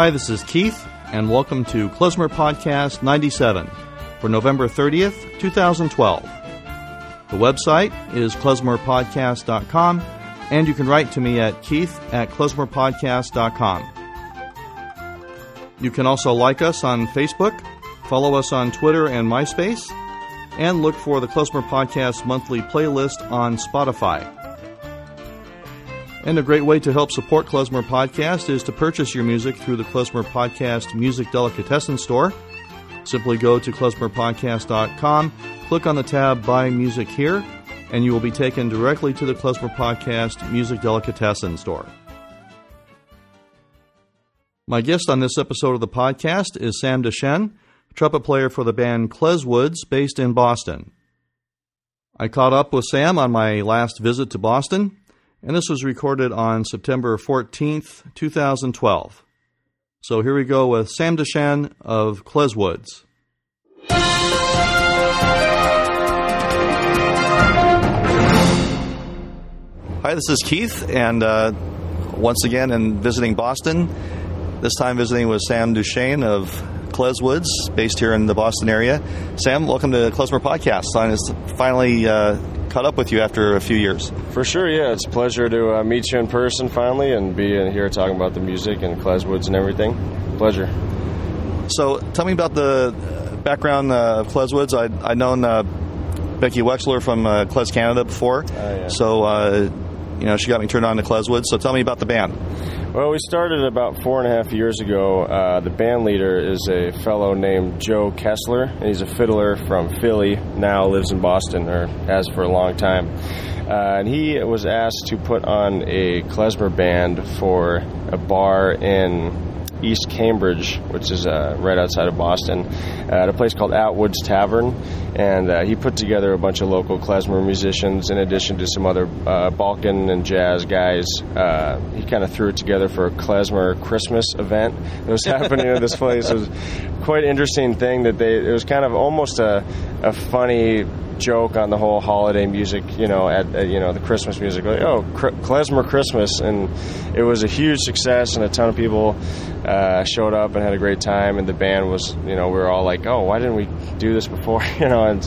Hi, this is Keith, and welcome to Klezmer Podcast 97 for November 30th, 2012. The website is klezmerpodcast.com, and you can write to me at keith at klezmerpodcast.com. You can also like us on Facebook, follow us on Twitter and MySpace, and look for the Klezmer Podcast monthly playlist on Spotify. And a great way to help support Klezmer Podcast is to purchase your music through the Klezmer Podcast Music Delicatessen store. Simply go to klezmerpodcast.com, click on the tab Buy Music Here, and you will be taken directly to the Klezmer Podcast Music Delicatessen store. My guest on this episode of the podcast is Sam Dechenne, trumpet player for the band Klezwoods based in Boston. I caught up with Sam on my last visit to Boston and this was recorded on September 14th, 2012. So here we go with Sam Dechenne of Klezwoods. Hi, this is Keith, and uh, once again in visiting Boston. This time visiting with Sam Dechenne of Klezwoods, based here in the Boston area. Sam, welcome to the Klezmer Podcast. I finally uh, caught up with you after a few years. For sure, yeah. It's a pleasure to uh, meet you in person finally and be in here talking about the music and Klezwoods and everything. Pleasure. So, tell me about the background uh, of Klezwoods. I, I'd known uh, Becky Wexler from uh, KlezKanada before. Oh, yeah. So, uh, you know, she got me turned on to Klezwoods. So, tell me about the band. Well, we started about four and a half years ago. Uh, the band leader is a fellow named Joe Kessler, and he's a fiddler from Philly. Now lives in Boston, or has for a long time. Uh, and he was asked to put on a klezmer band for a bar in East Cambridge, which is uh, right outside of Boston, at a place called Atwood's Tavern. And uh, he put together a bunch of local klezmer musicians in addition to some other uh, Balkan and jazz guys. Uh, he kind of threw it together for a klezmer Christmas event that was happening at this place. It was quite interesting thing that they, it was kind of almost a, a funny joke on the whole holiday music, you know, at, at you know the Christmas music, like oh klezmer Christmas, and it was a huge success, and a ton of people uh, showed up and had a great time, and the band was, you know, we were all like, oh, why didn't we do this before, you know, and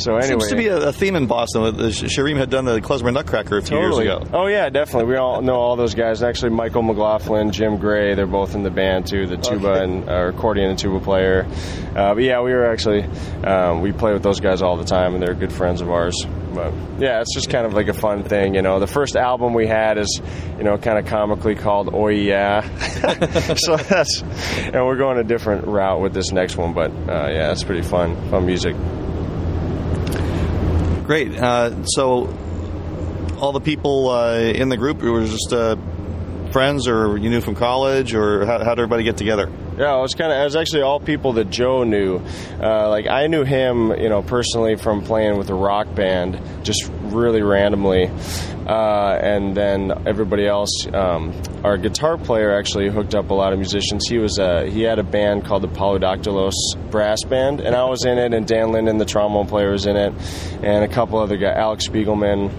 so anyway, seems to be a, a theme in Boston. Shirim had done the klezmer Nutcracker a few totally. years ago. Oh yeah, definitely. We all know all those guys. Actually, Michael McLaughlin, Jim Gray, they're both in the band too. The tuba okay. and uh, accordion and tuba player. Uh, but yeah, we were actually um, we play with those guys all the time, and they're good friends of ours. But yeah, it's just kind of like a fun thing, you know. The first album we had is, you know, kind of comically called "Oh Yeah," so that's, and we're going a different route with this next one. But uh, yeah, it's pretty fun, fun music. Great. Uh, so, all the people uh, in the group were just friends, or you knew from college, or how, how did everybody get together? Yeah, it was kind of. It was actually all people that Joe knew. Uh, like I knew him, you know, personally from playing with a rock band, just really randomly, uh, and then everybody else. Um, our guitar player actually hooked up a lot of musicians. He was a, he had a band called the Polydactylos Brass Band, and I was in it, and Dan Linden, the trombone player, was in it, and a couple other guys, Alex Spiegelman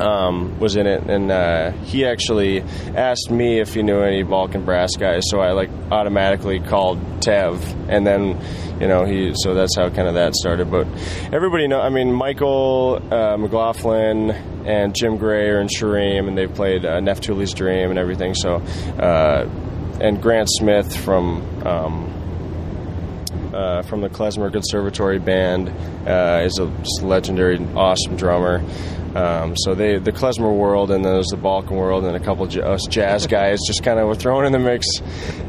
um, was in it, and uh, he actually asked me if he knew any Balkan brass guys. So I like automatically called Tev, and then you know he. So that's how kind of that started. But everybody know. I mean, Michael uh, McLaughlin and Jim Gray are in Shirim, and they've played uh, Naftule's Dream and everything. So uh, and Grant Smith from. Um, uh, from the Klezmer Conservatory Band uh, is a legendary, awesome drummer. Um, so they, the klezmer world, and then there's the Balkan world, and a couple of us jazz guys just kind of were thrown in the mix,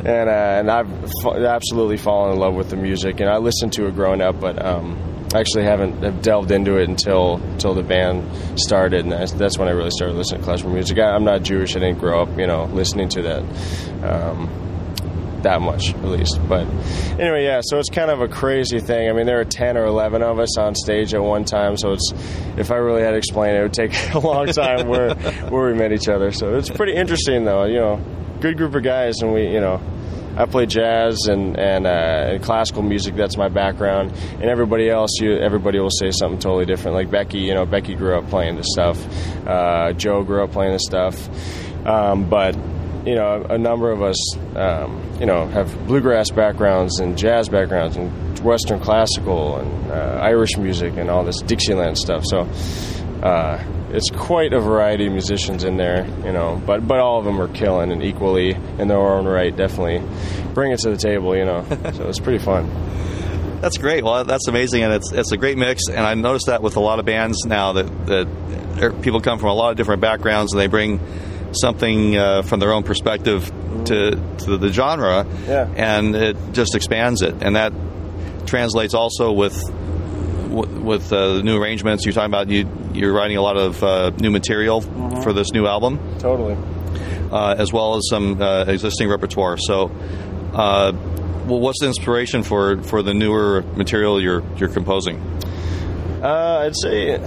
and uh, and I've f- absolutely fallen in love with the music, and I listened to it growing up, but um, I actually haven't have delved into it until until the band started, and that's, that's when I really started listening to klezmer music. I, am not Jewish; I didn't grow up, you know, listening to that. Um, that much at least. But anyway, yeah. So it's kind of a crazy thing. I mean, there are ten or eleven of us on stage at one time. So it's if I really had to explain it, it would take a long time where where we met each other. So it's pretty interesting, though. You know, good group of guys, and we, you know. I play jazz and and, uh, and, classical music. That's my background. And everybody else, you everybody will say something totally different. Like Becky, you know, Becky grew up playing this stuff. Uh, Joe grew up playing this stuff. Um, but you know, a number of us, um, you know, have bluegrass backgrounds and jazz backgrounds and Western classical and uh, Irish music and all this Dixieland stuff. So uh, it's quite a variety of musicians in there, you know, but but all of them are killing and equally in their own right. Definitely bring it to the table, you know. so it's pretty fun. That's great. Well, that's amazing, and it's it's a great mix. And I noticed that with a lot of bands now that that people come from a lot of different backgrounds, and they bring something uh, from their own perspective to to the genre, Yeah. and it just expands it, and that translates also with with uh, the new arrangements. You're talking about you you're writing a lot of uh, new material for this new album, Totally. uh, as well as some uh, existing repertoire. So. Uh, well, what's the inspiration for, for the newer material you're you're composing? Uh, I'd say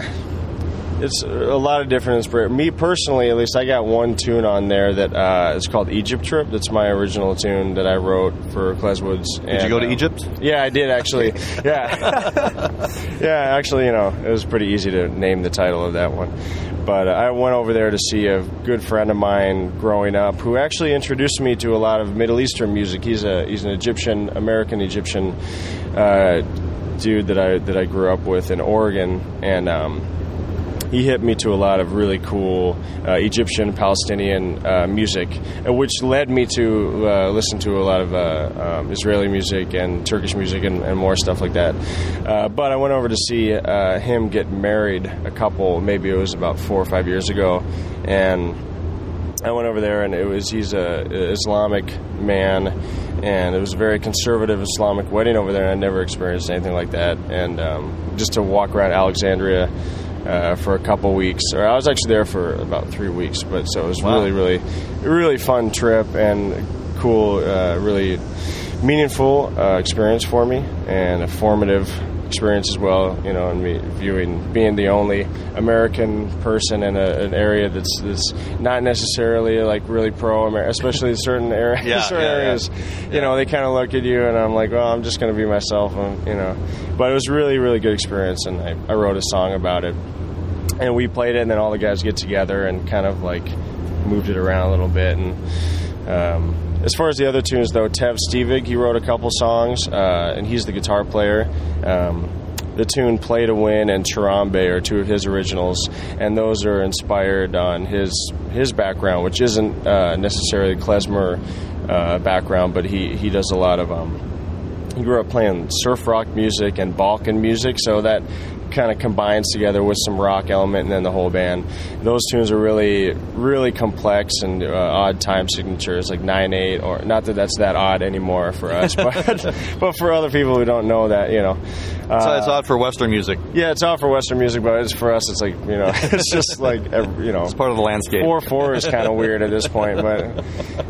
it's a lot of different inspiration. Me personally, at least, I got one tune on there that uh, is called Egypt Trip. That's my original tune that I wrote for Klezwoods. Did you go to Egypt? Yeah, I did actually. yeah, yeah. Actually, you know, it was pretty easy to name the title of that one. But uh, I went over there to see a good friend of mine growing up, who actually introduced me to a lot of Middle Eastern music. He's a he's an Egyptian American Egyptian uh, dude that I that I grew up with in Oregon, and. Um, he hit me to a lot of really cool uh, Egyptian Palestinian uh, music, uh, which led me to uh, listen to a lot of uh, um, Israeli music and Turkish music and, and more stuff like that. Uh, but I went over to see him get married a couple, maybe it was about four or five years ago, and I went over there and it was he's a Islamic man and it was a very conservative Islamic wedding over there. And I never experienced anything like that. And um, just to walk around Alexandria uh, for a couple weeks or I was actually there for about three weeks but so it was Wow. really really really fun trip and cool uh, really meaningful uh, experience for me and a formative experience as well. You know, and me viewing being the only American person in a, an area that's that's not necessarily like really pro American, especially certain areas. Yeah, certain yeah, yeah. areas, you know, they kind of look at you, and I'm like, well, I'm just going to be myself, and, you know. But it was really really good experience, and I, I wrote a song about it, and we played it, and then all the guys get together and kind of like moved it around a little bit, and. Um, as far as the other tunes, though, Tev Stevig, he wrote a couple songs, uh, and he's the guitar player. Um, the tune "Play to Win" and "Charambe" are two of his originals, and those are inspired on his his background, which isn't uh, necessarily klezmer uh, background, but he he does a lot of um, he grew up playing surf rock music and Balkan music, so that kind of combines together with some rock element and then the whole band. Those tunes are really, really complex and uh, odd time signatures, like nine eight, or not that that's that odd anymore for us, but but for other people who don't know that, you know. Uh, So it's odd for Western music. yeah, it's odd for Western music, but it's for us. It's like you know, it's just like you know, It's part of the landscape. Four four is kind of weird at this point, but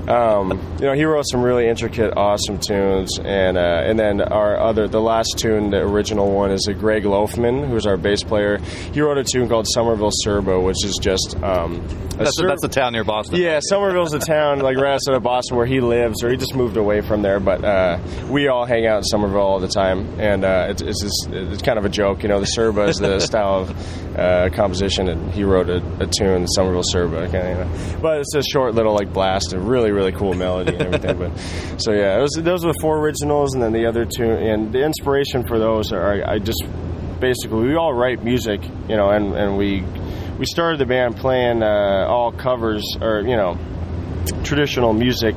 um, you know he wrote some really intricate, awesome tunes, and uh, and then our other the last tune, the original one, is a Greg Loughman, who's our bass player. He wrote a tune called Somerville Serbo, which is just um, That's, Serb- that's a town near Boston. yeah, Somerville's a town like right outside of Boston where he lives, or he just moved away from there. But uh, we all hang out in Somerville all the time, and uh, it's it's, just, it's kind of a joke, you know. The Serbo is the style of uh, composition, and he wrote a, a tune, Somerville Serbo, kind of, you know. But it's a short little like blast, a really really cool melody and everything. but so yeah, it was, those were the four originals, and then the other two, and the inspiration for those are I just basically we all write music, you know, and and we we started the band playing uh, all covers or you know traditional music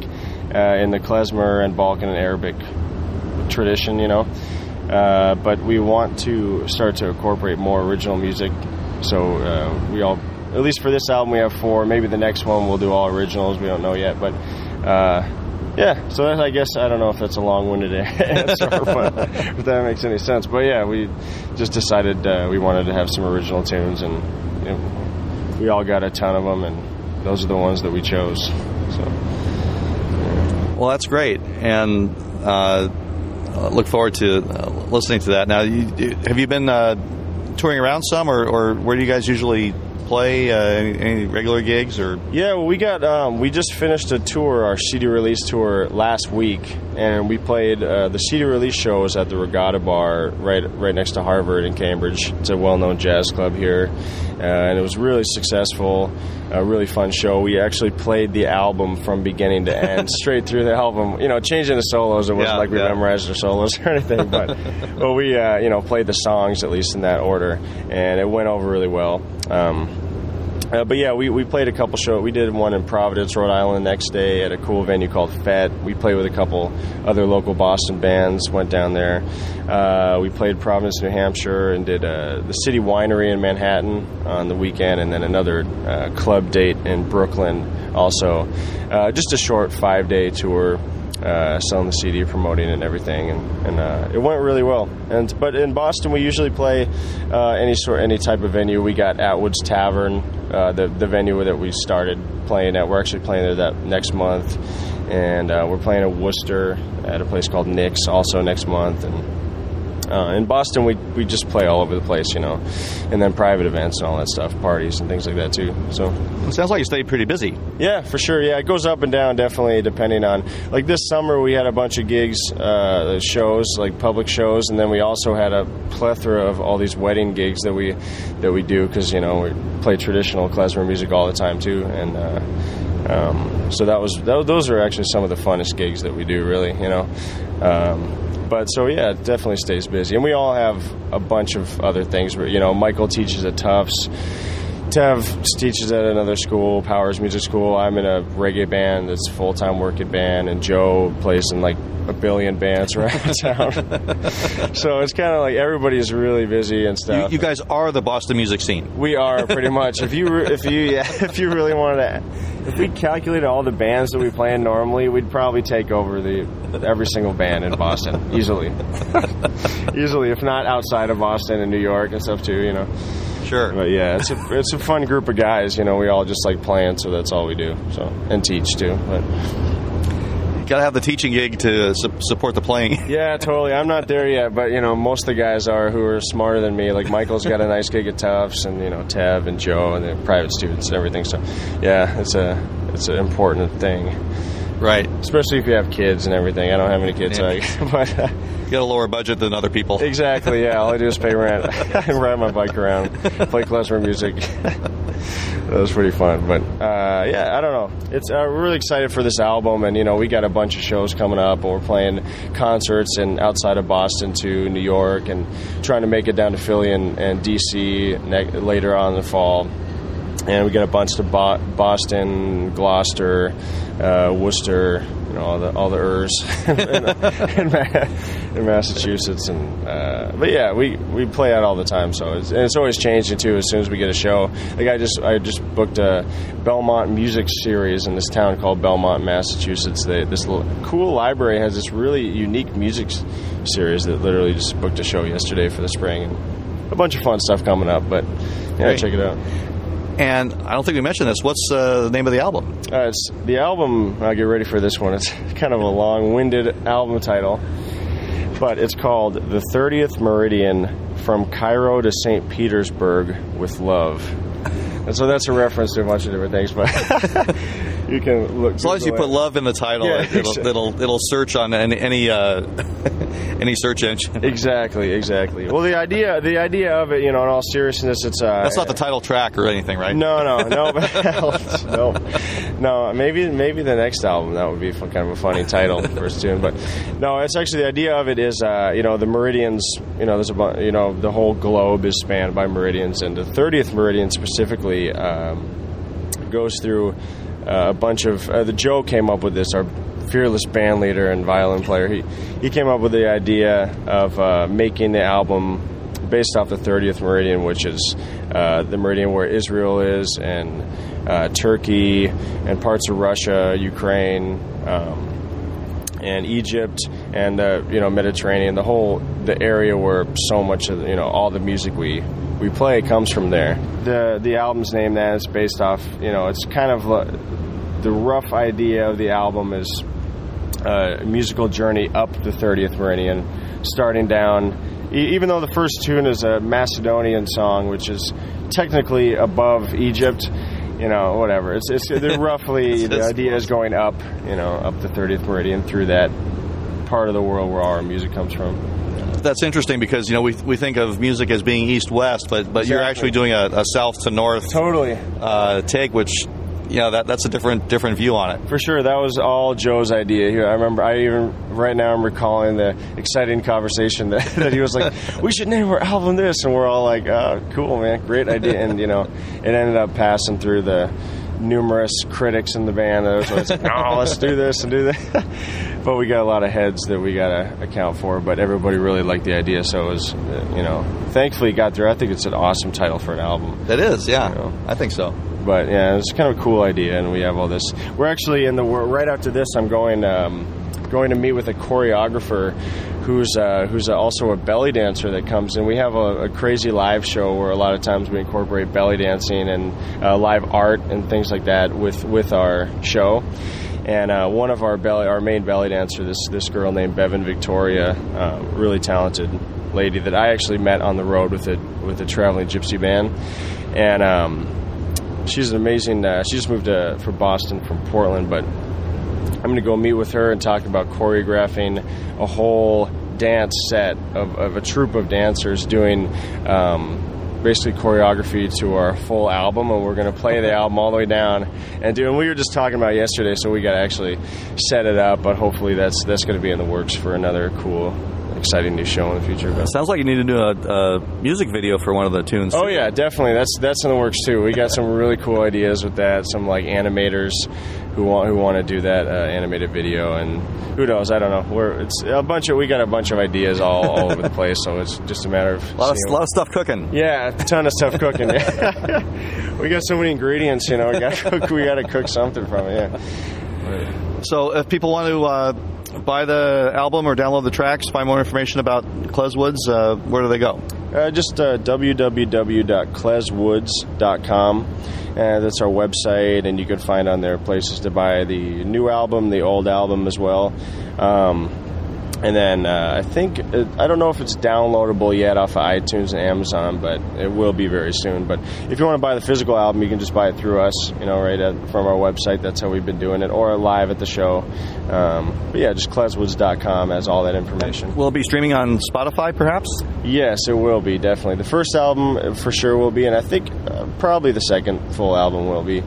uh, in the klezmer and Balkan and Arabic tradition, you know. Uh, but we want to start to incorporate more original music. So uh, we all, at least for this album, we have four. Maybe the next one we'll do all originals. We don't know yet, but. Yeah, so that, I guess I don't know if that's a long-winded answer, but if that makes any sense. But yeah, we just decided uh, we wanted to have some original tunes, and you know, we all got a ton of them, and those are the ones that we chose. So Well, that's great, and uh, uh, look forward to uh, listening to that. Now, you, have you been uh, touring around some, or, or where do you guys usually play? Uh, any, any regular gigs, or yeah, well, we got um, we just finished a tour, our CD release tour last week, and we played uh, the CD release shows at the Regatta Bar right right next to Harvard in Cambridge. It's a well-known jazz club here, uh, and it was really successful. A really fun show. We actually played the album from beginning to end, straight through the album. You know, changing the solos. It wasn't Yeah, like we yeah. memorized the solos or anything, but but we uh, you know played the songs at least in that order, and it went over really well. Um, uh, but yeah, we, we played a couple shows. We did one in Providence, Rhode Island the next day at a cool venue called FET. We played with a couple other local Boston bands, went down there. Uh, we played Providence, New Hampshire, and did uh, the City Winery in Manhattan on the weekend, and then another uh, club date in Brooklyn also. Uh, just a short five day tour. Uh, selling the CD, promoting and everything, and, and uh, it went really well. And but in Boston, we usually play uh, any sort, any type of venue. We got Atwood's Tavern, uh, the the venue that we started playing at. We're actually playing there that next month, and uh, we're playing at Worcester at a place called Nick's also next month. And uh, in Boston, we we just play all over the place, you know, and then private events and all that stuff, parties and things like that too. So. It sounds like you stay pretty busy. Yeah, for sure. Yeah, it goes up and down definitely depending on. Like this summer, we had a bunch of gigs, uh, shows, like public shows, and then we also had a plethora of all these wedding gigs that we that we do because you know we play traditional klezmer music all the time too, and. Uh, um, so that was tho- those are actually some of the funnest gigs that we do, really. You know, um, but so yeah, it definitely stays busy, and we all have a bunch of other things. Where, you know, Michael teaches at Tufts. Tev teaches at another school, Powers Music School. I'm in a reggae band that's a full time working band, and Joe plays in like a billion bands around town. so it's kind of like everybody's really busy and You, stuff. you guys are the Boston music scene. We are pretty much. If you re- if you yeah, if you really wanted to, if we calculated all the bands that we play in normally, we'd probably take over the every single band in Boston easily, easily. If not outside of Boston and New York and stuff too, you know. Sure. But yeah, it's a it's a fun group of guys. You know, we all just like playing, so that's all we do. So and teach too. But You got to have the teaching gig to su- support the playing. yeah, totally. I'm not there yet, but you know, most of the guys are who are smarter than me. Like Michael's got a nice gig at Tufts, and you know, Tev and Joe and the private students and everything. So yeah, it's a it's an important thing, right. especially if you have kids and everything. I don't have any kids, so I, but. Uh, You got a lower budget than other people. Exactly. Yeah. All I do is pay rent and ride my bike around, play klezmer music. that was pretty fun. But uh, yeah, I don't know. It's uh, we're really excited for this album, and you know we got a bunch of shows coming up, we're playing concerts and outside of Boston to New York, and trying to make it down to Philly and, and DC ne- later on in the fall. And we got a bunch to Bo- Boston, Gloucester, uh, Worcester, you know, all the all the Ers in, in, Ma- in Massachusetts, and uh, but yeah, we, we play out all the time, so it's, and it's always changing too. As soon as we get a show, like I just I just booked a Belmont music series in this town called Belmont, Massachusetts. They, this little, cool library has this really unique music series that literally just booked a show yesterday for the spring, and a bunch of fun stuff coming up. But yeah, Great. check it out. And I don't think we mentioned this. What's uh, the name of the album? Uh, it's the album. I'll get ready for this one. It's kind of a long-winded album title, but it's called "The Thirtieth Meridian: From Cairo to St. Petersburg with Love." And so that's a reference to a bunch of different things, but you can look. As long as you put love in the title, Yeah, it- it'll, it'll it'll search on any any, uh, any search engine. Exactly, exactly. Well, the idea, the idea of it, you know, in all seriousness, it's uh, That's not the title track or anything, right? No, no, no, no, no. Maybe, maybe the next album that would be kind of a funny title for a tune. But no, it's actually the idea of it is, uh, you know, the meridians. You know, there's a, you know, the whole globe is spanned by meridians, and the 30th meridian specifically um, goes through uh, a bunch of. Uh, the Joe came up with this. Our fearless band leader and violin player. He he came up with the idea of uh, making the album based off the 30th meridian, which is uh, the meridian where Israel is, and uh, Turkey, and parts of Russia, Ukraine, um, and Egypt, and uh, you know Mediterranean. The whole the area where so much of you know all the music we we play comes from there. The the album's name that is based off. You know, it's kind of the rough idea of the album is uh, a musical journey up the 30th meridian, starting down. E- even though the first tune is a Macedonian song, which is technically above Egypt, you know, whatever. It's it's they're roughly the idea is going up, you know, up the 30th meridian through that part of the world where all our music comes from. That's interesting because you know we, we think of music as being east west, but but you're actually doing a, a south to north Totally. uh, take, which you know that that's a different different view on it. For sure, that was all Joe's idea. He- I remember, I even right now I'm recalling the exciting conversation that, that he was like, "We should name our album this," and we're all like, "Oh, cool, man, great idea." And you know, it ended up passing through the numerous critics in the band. That was always like, "No, let's do this and do that." but we got a lot of heads that we got to account for. But everybody really liked the idea, so it was, uh, you know, thankfully it got through. I think it's an awesome title for an album. That is, yeah, Yeah. I think so. But yeah, it's kind of a cool idea, and we have all this. We're actually in the right after this. I'm going um, going to meet with a choreographer who's uh, who's also a belly dancer that comes in. We have a, a crazy live show where a lot of times we incorporate belly dancing and uh, live art and things like that with with our show. And uh, one of our belly, our main belly dancer, this this girl named Bevan Victoria, uh, really talented lady that I actually met on the road with a with a traveling gypsy band, and. Um, she's an amazing. Uh, she just moved to, from Boston from Portland, but I'm going to go meet with her and talk about choreographing a whole dance set of, of a troupe of dancers doing. Um, Basically, choreography to our full album, and we're going to play the album all the way down and do. And we were just talking about yesterday, so we got to actually set it up. But hopefully, that's that's going to be in the works for another cool, exciting new show in the future. But Sounds like you need to do a, a music video for one of the tunes. Oh yeah, definitely. That's that's in the works too. We got some really cool ideas with that. Some like animators who want who want to do that uh, animated video, and who knows? I don't know. We're it's a bunch of we got a bunch of ideas all, all over the place. So it's just a matter of a lot of, lot of stuff cooking. yeah, a ton of stuff cooking. we got so many ingredients, you know. We got to cook. We got to cook something from it. Yeah. So if people want to uh, buy the album or download the tracks, find more information about Klezwoods, uh, where do they go? Uh, just uh. Uh, that's our website, and you can find on there places to buy the new album, the old album as well. Um, and then uh, I think uh, I don't know if it's downloadable yet off of iTunes and Amazon, but it will be very soon. But if you want to buy the physical album, you can just buy it through us, you know, right at, from our website. That's how we've been doing it, or live at the show. Um, but yeah, just klezwoods.com has all that information. Will it be streaming on Spotify, perhaps? Yes, it will be definitely. The first album uh, for sure will be, and I think uh, probably the second full album will be.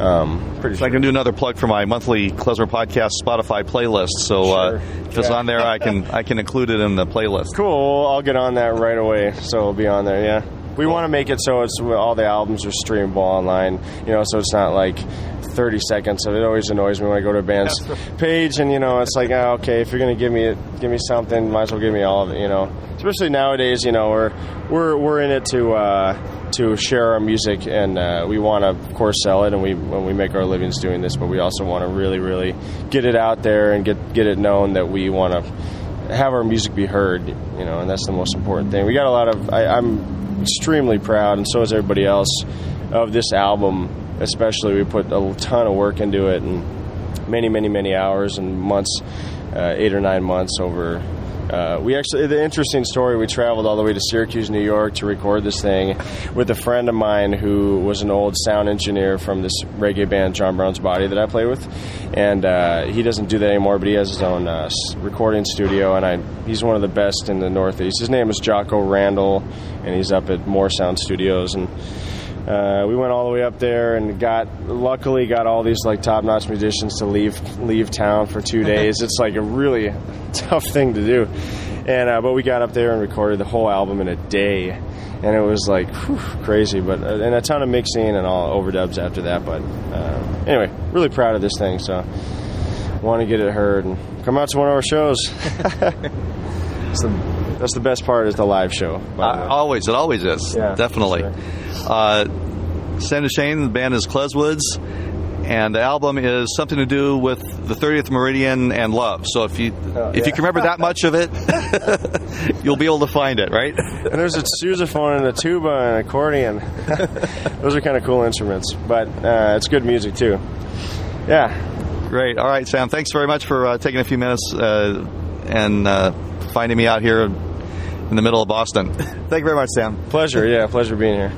Um, pretty So I can do another plug for my monthly Klezmer podcast Spotify playlist. So uh, Sure. if it's Yeah. on there, I can I can include it in the playlist. Cool. I'll get on that right away, so it'll be on there. Yeah. We want to make it so it's all the albums are streamable online. You know, so it's not like 30 seconds of it. Always annoys me when I go to a band's page and you know it's like, oh, okay, if you're gonna give me give me something, might as well give me all of it. You know, especially nowadays. You know, we're we're we're in it to. Uh, to share our music, and uh, we want to, of course, sell it, and we when we make our livings doing this, but we also want to really, really get it out there and get get it known that we want to have our music be heard, you know, and that's the most important thing. We got a lot of. I, I'm extremely proud, and so is everybody else, of this album. Especially, we put a ton of work into it, and many, many, many hours and months, uh, eight or nine months over. Uh, we actually, the interesting story, we traveled all the way to Syracuse, New York to record this thing with a friend of mine who was an old sound engineer from this reggae band, John Brown's Body, that I play with. And uh, he doesn't do that anymore, but he has his own uh, recording studio, and I, he's one of the best in the Northeast. His name is Jocko Randall, and he's up at More Sound Studios. And uh, we went all the way up there and got luckily got all these like top notch musicians to leave leave town for two days. it's like a really tough thing to do, and uh, but we got up there and recorded the whole album in a day, and it was like whew, crazy. But uh, and a ton of mixing and all overdubs after that. But uh, anyway, really proud of this thing. So want to get it heard and come out to one of our shows. It's the- that's the best part is the live show. by the way. Uh, always, it always is. Yeah, Definitely. sure. Uh, Sand Shane, the band is Klezwoods, and the album is something to do with the 30th Meridian and love. So if you Oh, if you can remember that much of it, you'll be able to find it, right? And there's a sousaphone and a tuba and an accordion. Those are kind of cool instruments, but uh, it's good music too. Yeah, Great. All right, Sam. Thanks very much for uh, taking a few minutes uh, and uh, finding me out here in the middle of Boston. Thank you very much, Sam. pleasure. Yeah, pleasure being here.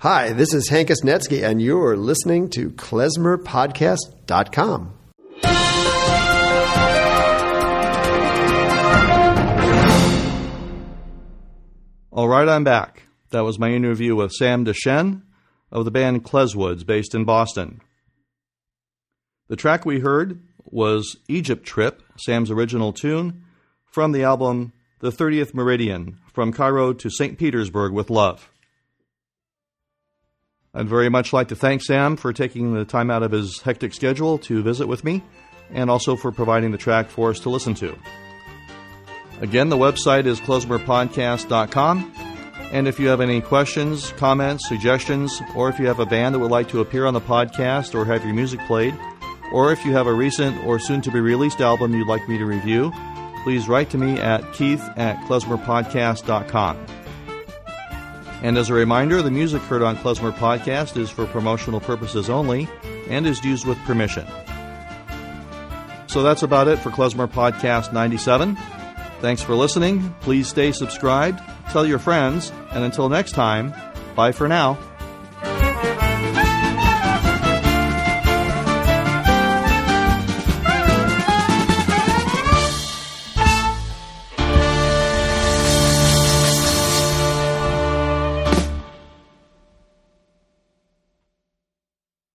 Hi, this is Hankus Netsky, and you're listening to klezmerpodcast.com. All right, I'm back. That was my interview with Sam Dechenne of the band Klezwoods, based in Boston. The track we heard was Egypt Trip, Sam's original tune, from the album The 30th Meridian, From Cairo to St. Petersburg with Love. I'd very much like to thank Sam for taking the time out of his hectic schedule to visit with me, and also for providing the track for us to listen to. Again, the website is klezmerpodcast.com. And if you have any questions, comments, suggestions, or if you have a band that would like to appear on the podcast or have your music played, or if you have a recent or soon to be released album you'd like me to review, please write to me at keith at klezmerpodcast.com. And as a reminder, the music heard on Klezmer Podcast is for promotional purposes only and is used with permission. So that's about it for Klezmer Podcast 97. Thanks for listening. Please stay subscribed, tell your friends, and until next time, bye for now.